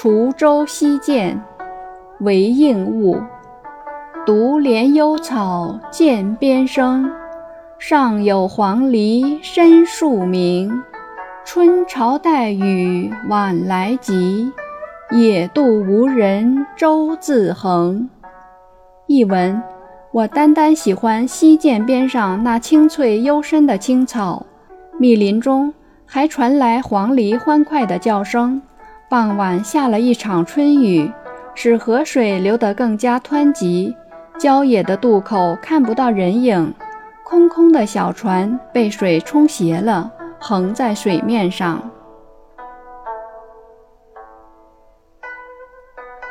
滁州西涧，韦应物。独怜幽草涧边生，上有黄鹂深树鸣。春潮带雨晚来急，野渡无人舟自横。译文：我单单喜欢溪涧边上那青翠幽深的青草，密林中还传来黄鹂欢快的叫声。傍晚下了一场春雨，使河水流得更加湍急。郊野的渡口看不到人影，空空的小船被水冲斜了，横在水面上。